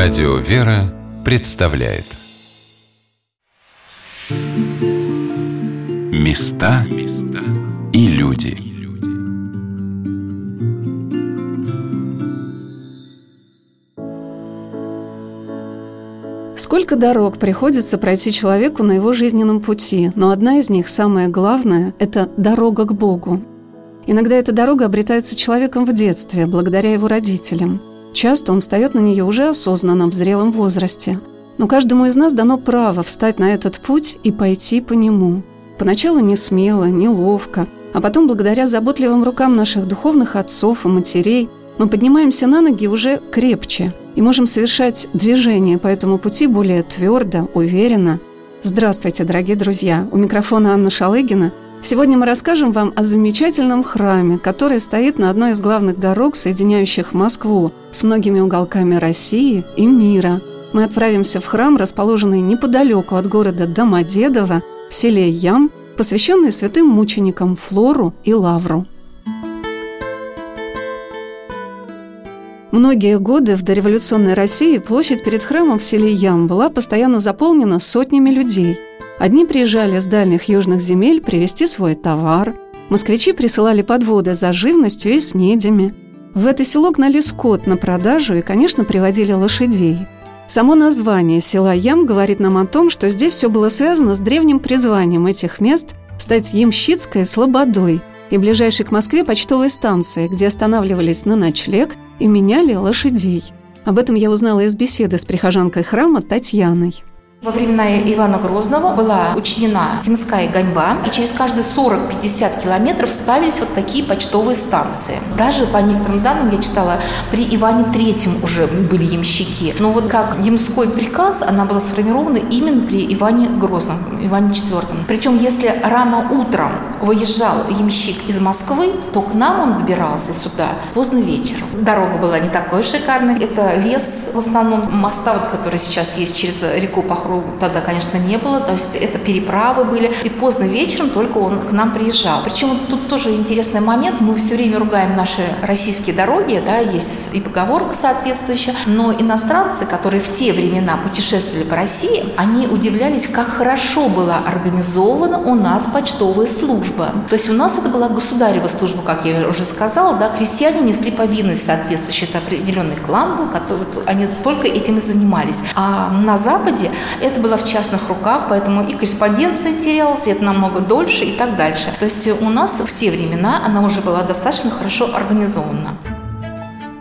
Радио «Вера» представляет. Места и люди. Сколько дорог приходится пройти человеку на его жизненном пути, но одна из них, самая главная, это дорога к Богу. Иногда эта дорога обретается человеком в детстве, благодаря его родителям – Часто он встает на нее уже осознанно, в зрелом возрасте. Но каждому из нас дано право встать на этот путь и пойти по нему. Поначалу не смело, неловко, а потом, благодаря заботливым рукам наших духовных отцов и матерей, мы поднимаемся на ноги уже крепче и можем совершать движение по этому пути более твердо, уверенно. Здравствуйте, дорогие друзья! У микрофона Анна Шалыгина – Сегодня мы расскажем вам о замечательном храме, который стоит на одной из главных дорог, соединяющих Москву с многими уголками России и мира. Мы отправимся в храм, расположенный неподалеку от города Домодедово, в селе Ям, посвященный святым мученикам Флору и Лавру. Многие годы в дореволюционной России площадь перед храмом в селе Ям была постоянно заполнена сотнями людей – Одни приезжали с дальних южных земель привезти свой товар. Москвичи присылали подводы за живностью и снедями. В это село гнали скот на продажу и, конечно, приводили лошадей. Само название села Ям говорит нам о том, что здесь все было связано с древним призванием этих мест стать Ямщицкой слободой и ближайшей к Москве почтовой станции, где останавливались на ночлег и меняли лошадей. Об этом я узнала из беседы с прихожанкой храма Татьяной. Во времена Ивана Грозного была учинена Химская гоньба, и через каждые 40-50 километров ставились вот такие почтовые станции. Даже по некоторым данным я читала, при Иване Третьем уже были ямщики. Но вот как ямской приказ, она была сформирована именно при Иване Грозном, Иване Четвертом. Причем, если рано утром выезжал ямщик из Москвы, то к нам он добирался сюда поздно вечером. Дорога была не такой шикарной. Это лес, в основном моста, вот, который сейчас есть через реку Пахру, Бахру тогда, конечно, не было, то есть это переправы были, и поздно вечером только он к нам приезжал. Причем тут тоже интересный момент, мы все время ругаем наши российские дороги, да, есть и поговорка соответствующая, но иностранцы, которые в те времена путешествовали по России, они удивлялись, как хорошо была организована у нас почтовая служба. То есть у нас это была государева служба, как я уже сказала, да, крестьяне несли повинность соответствующий, это определенный клан был, который, они только этим и занимались. А на Западе это было в частных руках, поэтому и корреспонденция терялась, и это намного дольше и так дальше. То есть у нас в те времена она уже была достаточно хорошо организована.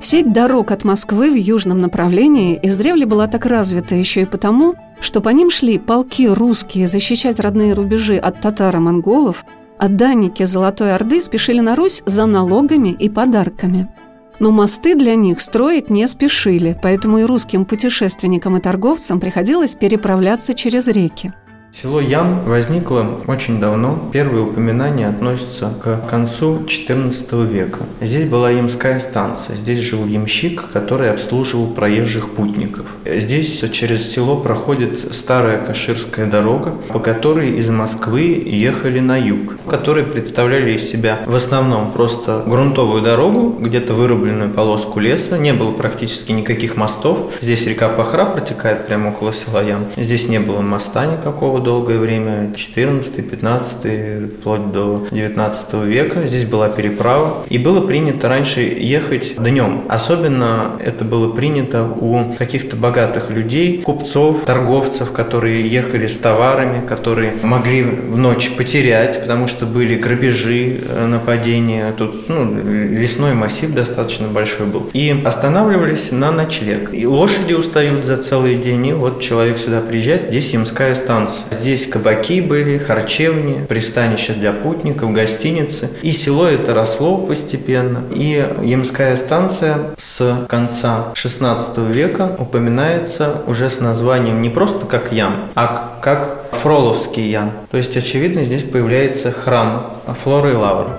Сеть дорог от Москвы в южном направлении издревле была так развита еще и потому, что по ним шли полки русские защищать родные рубежи от татар и монголов, а данники Золотой Орды спешили на Русь за налогами и подарками – но мосты для них строить не спешили, поэтому и русским путешественникам и торговцам приходилось переправляться через реки. Село Ям возникло очень давно. Первые упоминания относятся к концу XIV века. Здесь была ямская станция. Здесь жил ямщик, который обслуживал проезжих путников. Здесь через село проходит старая Каширская дорога, по которой из Москвы ехали на юг, которые представляли из себя в основном просто грунтовую дорогу, где-то вырубленную полоску леса. Не было практически никаких мостов. Здесь река Пахра протекает прямо около села Ям. Здесь не было моста никакого долгое время, 14-15, вплоть до 19 века. Здесь была переправа. И было принято раньше ехать днем. Особенно это было принято у каких-то богатых людей, купцов, торговцев, которые ехали с товарами, которые могли в ночь потерять, потому что были грабежи, э, нападения. Тут ну, лесной массив достаточно большой был. И останавливались на ночлег. И лошади устают за целый день, и вот человек сюда приезжает, здесь Ямская станция. Здесь кабаки были, харчевни, пристанища для путников, гостиницы. И село это росло постепенно. И Ямская станция с конца XVI века упоминается уже с названием не просто как Ям, а как Фроловский Ян. То есть, очевидно, здесь появляется храм Флоры и Лавры.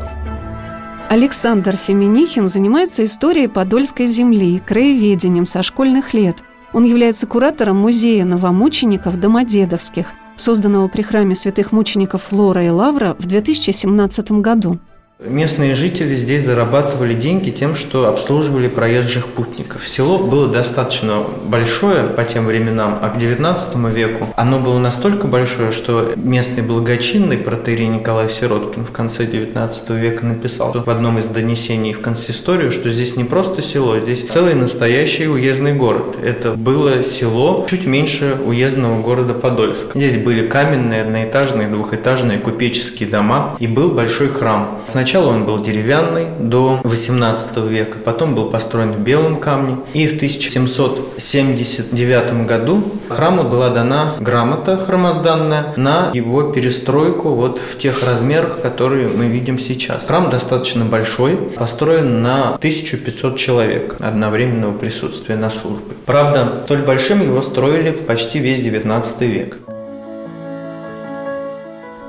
Александр Семенихин занимается историей Подольской земли, краеведением со школьных лет. Он является куратором музея новомучеников Домодедовских, созданного при храме святых мучеников Флора и Лавра в 2017 году. Местные жители здесь зарабатывали деньги тем, что обслуживали проезжих путников. Село было достаточно большое по тем временам, а к XIX веку оно было настолько большое, что местный благочинный протерей Николай Сироткин в конце XIX века написал в одном из донесений в консисторию, что здесь не просто село, здесь целый настоящий уездный город. Это было село чуть меньше уездного города Подольск. Здесь были каменные, одноэтажные, двухэтажные купеческие дома и был большой храм. Сначала Сначала он был деревянный до 18 века, потом был построен в белом камне. И в 1779 году храму была дана грамота храмозданная на его перестройку вот в тех размерах, которые мы видим сейчас. Храм достаточно большой, построен на 1500 человек одновременного присутствия на службе. Правда, столь большим его строили почти весь 19 век.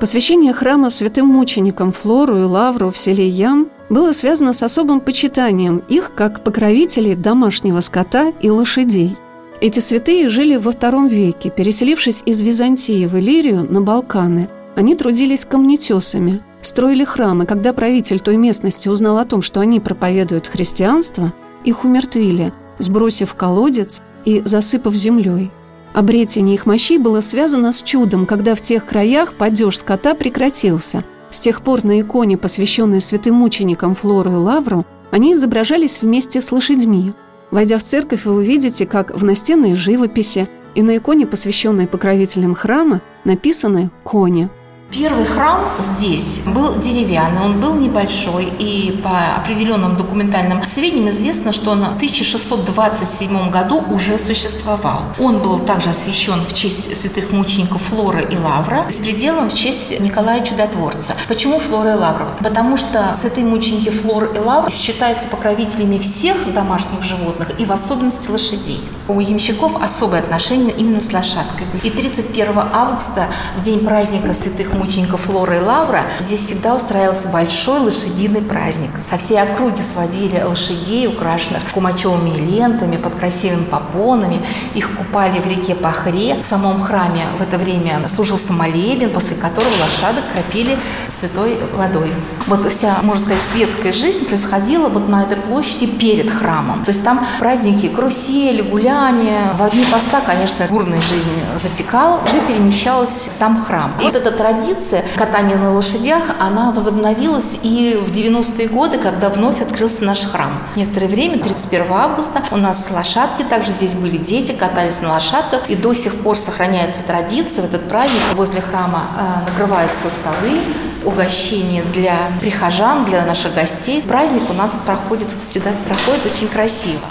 Посвящение храма святым мученикам Флору и Лавру в селе Ян было связано с особым почитанием их как покровителей домашнего скота и лошадей. Эти святые жили во втором веке, переселившись из Византии в Иллирию на Балканы. Они трудились камнетесами, строили храмы. Когда правитель той местности узнал о том, что они проповедуют христианство, их умертвили, сбросив колодец и засыпав землей – Обретение их мощей было связано с чудом, когда в тех краях падеж скота прекратился. С тех пор на иконе, посвященной святым мученикам Флору и Лавру, они изображались вместе с лошадьми. Войдя в церковь, вы увидите, как в настенной живописи и на иконе, посвященной покровителям храма, написаны «кони». Первый храм здесь был деревянный, он был небольшой, и по определенным документальным сведениям известно, что он в 1627 году уже существовал. Он был также освящен в честь святых мучеников Флора и Лавра с пределом в честь Николая Чудотворца. Почему Флора и Лавра? Потому что святые мученики Флора и Лавра считаются покровителями всех домашних животных и в особенности лошадей. У ямщиков особое отношение именно с лошадками. И 31 августа, в день праздника святых мучеников, Флора и Лавра, здесь всегда устраивался большой лошадиный праздник. Со всей округи сводили лошадей, украшенных кумачевыми лентами, под красивыми попонами. Их купали в реке Пахре. В самом храме в это время служился молебен, после которого лошадок кропили святой водой. Вот вся, можно сказать, светская жизнь происходила вот на этой площади перед храмом. То есть там праздники, карусели, гуляния. В одни поста, конечно, бурная жизнь затекала, уже перемещалась в сам храм. И вот эта традиция катания на лошадях, она возобновилась и в 90-е годы, когда вновь открылся наш храм. Некоторое время, 31 августа, у нас лошадки, также здесь были дети, катались на лошадках, и до сих пор сохраняется традиция. В этот праздник возле храма э, накрываются столы, угощения для прихожан, для наших гостей. Праздник у нас проходит, всегда проходит очень красиво.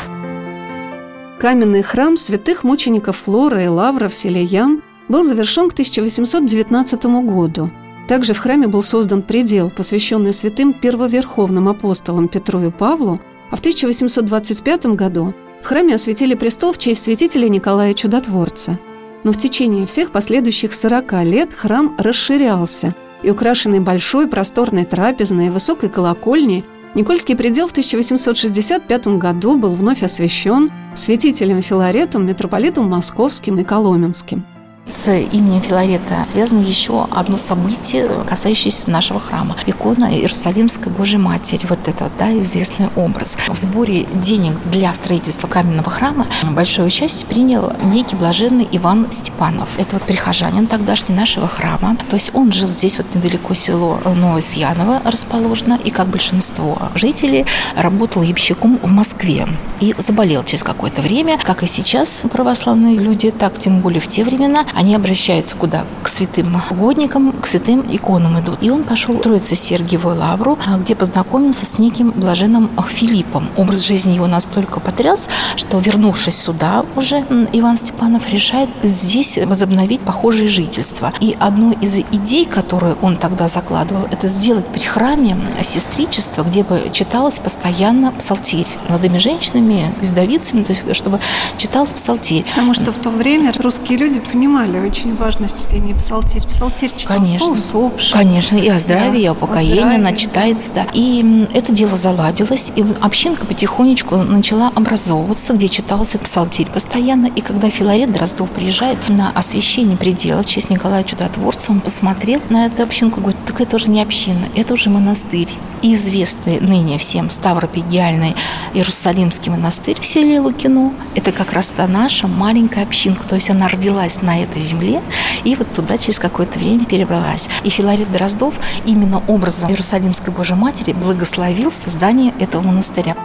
Каменный храм святых мучеников Флора и Лавра в селе Ян был завершен к 1819 году. Также в храме был создан предел, посвященный святым первоверховным апостолам Петру и Павлу, а в 1825 году в храме осветили престол в честь святителя Николая Чудотворца. Но в течение всех последующих 40 лет храм расширялся, и украшенный большой просторной трапезной и высокой колокольней Никольский предел в 1865 году был вновь освящен святителем Филаретом, митрополитом Московским и Коломенским. С именем Филарета связано еще одно событие, касающееся нашего храма. Икона Иерусалимской Божьей Матери. Вот это, да, известный образ. В сборе денег для строительства каменного храма большое участие принял некий блаженный Иван Степанов. Это вот прихожанин тогдашний нашего храма. То есть он жил здесь вот недалеко село Новосьяново расположено. И как большинство жителей работал ямщиком в Москве. И заболел через какое-то время, как и сейчас православные люди, так тем более в те времена, они обращаются куда? К святым угодникам, к святым иконам идут. И он пошел Троице Сергиевую Лавру, а, где познакомился с неким блаженным Филиппом. Образ жизни его настолько потряс, что, вернувшись сюда уже, Иван Степанов решает здесь возобновить похожее жительство. И одну из идей, которую он тогда закладывал, это сделать при храме сестричество, где бы читалось постоянно псалтирь молодыми женщинами, вдовицами, то есть чтобы читалось псалтирь. Потому что в то время русские люди понимали, понимали очень важность чтения псалтирь. Псалтирь читался Конечно. усопшим. Конечно, и о здравии, и Да, о упокоении о здравии, она читается, да. И это дело заладилось, и общинка потихонечку начала образовываться, где читался псалтирь постоянно. И когда Филарет Дроздов приезжает на освящение предела в честь Николая Чудотворца, он посмотрел на эту общинку и говорит, так это уже не община, это уже монастырь. И известный ныне всем Ставропигиальный Иерусалимский монастырь в селе Лукино, это как раз та наша маленькая общинка, то есть она родилась на этой земле и вот туда через какое-то время перебралась. И Филарет Дроздов именно образом Иерусалимской Божьей Матери благословил создание этого монастыря.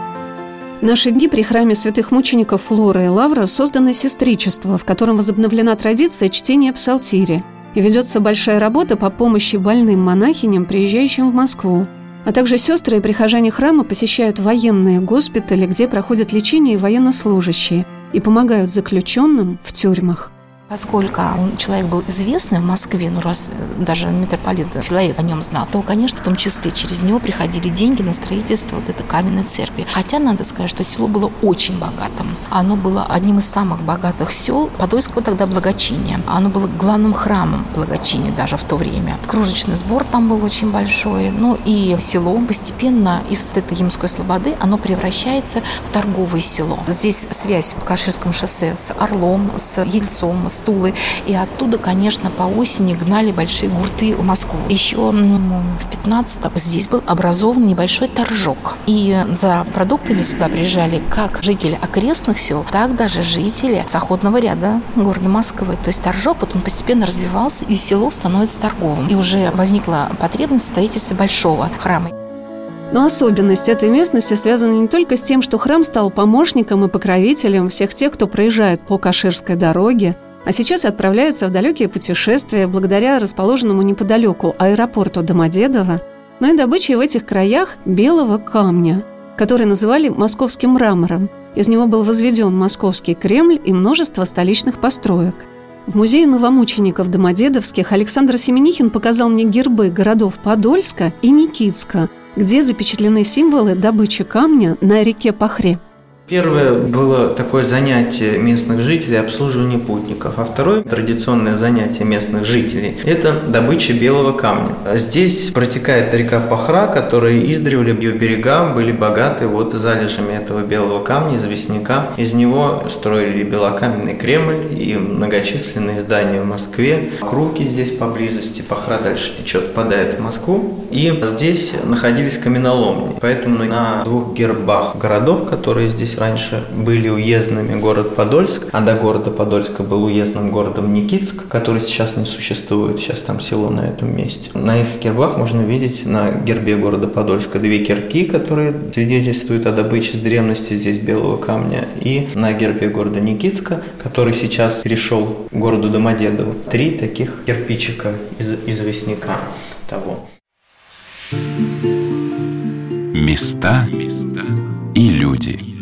В наши дни при храме святых мучеников Флора и Лавра создано сестричество, в котором возобновлена традиция чтения псалтири. И ведется большая работа по помощи больным монахиням, приезжающим в Москву. А также сестры и прихожане храма посещают военные госпитали, где проходят лечение военнослужащие, и помогают заключенным в тюрьмах. Поскольку он, человек был известный в Москве, ну раз э, даже митрополит Филарет о нем знал, то, конечно, в том числе через него приходили деньги на строительство вот этой каменной церкви. Хотя надо сказать, что село было очень богатым. Оно было одним из самых богатых сел Подольского тогда благочиния. Оно было главным храмом благочиния даже в то время. Кружечный сбор там был очень большой. Ну и село постепенно из этой Ямской слободы оно превращается в торговое село. Здесь связь по Каширскому шоссе с Орлом, с Ельцом, Тулой. И оттуда, конечно, по осени гнали большие гурты в Москву. Еще в 15-м здесь был образован небольшой торжок. И за продуктами сюда приезжали как жители окрестных сел, так даже жители с ряда города Москвы. То есть торжок вот он постепенно развивался, и село становится торговым. И уже возникла потребность в строительстве большого храма. Но особенность этой местности связана не только с тем, что храм стал помощником и покровителем всех тех, кто проезжает по Каширской дороге, а сейчас отправляется в далекие путешествия благодаря расположенному неподалеку аэропорту Домодедово, но и добычей в этих краях белого камня, который называли московским мрамором. Из него был возведен московский Кремль и множество столичных построек. В музее новомучеников Домодедовских Александр Семенихин показал мне гербы городов Подольска и Никитска, где запечатлены символы добычи камня на реке Пахре. Первое было такое занятие местных жителей обслуживание путников, а второе традиционное занятие местных жителей – это добыча белого камня. Здесь протекает река Пахра, которая издревле ее берега были богаты вот залежами этого белого камня, известняка. Из него строили белокаменный Кремль и многочисленные здания в Москве. Круги здесь поблизости, Пахра дальше течет, падает в Москву. И здесь находились каменоломни. Поэтому на двух гербах городов, которые здесь раньше были уездными город Подольск, а до города Подольска был уездным городом Никитск, который сейчас не существует, сейчас там село на этом месте. На их гербах можно видеть на гербе города Подольска две кирки, которые свидетельствуют о добыче с древности здесь белого камня, и на гербе города Никитска, который сейчас перешел городу Домодедово, три таких кирпичика из известняка того. Места и люди.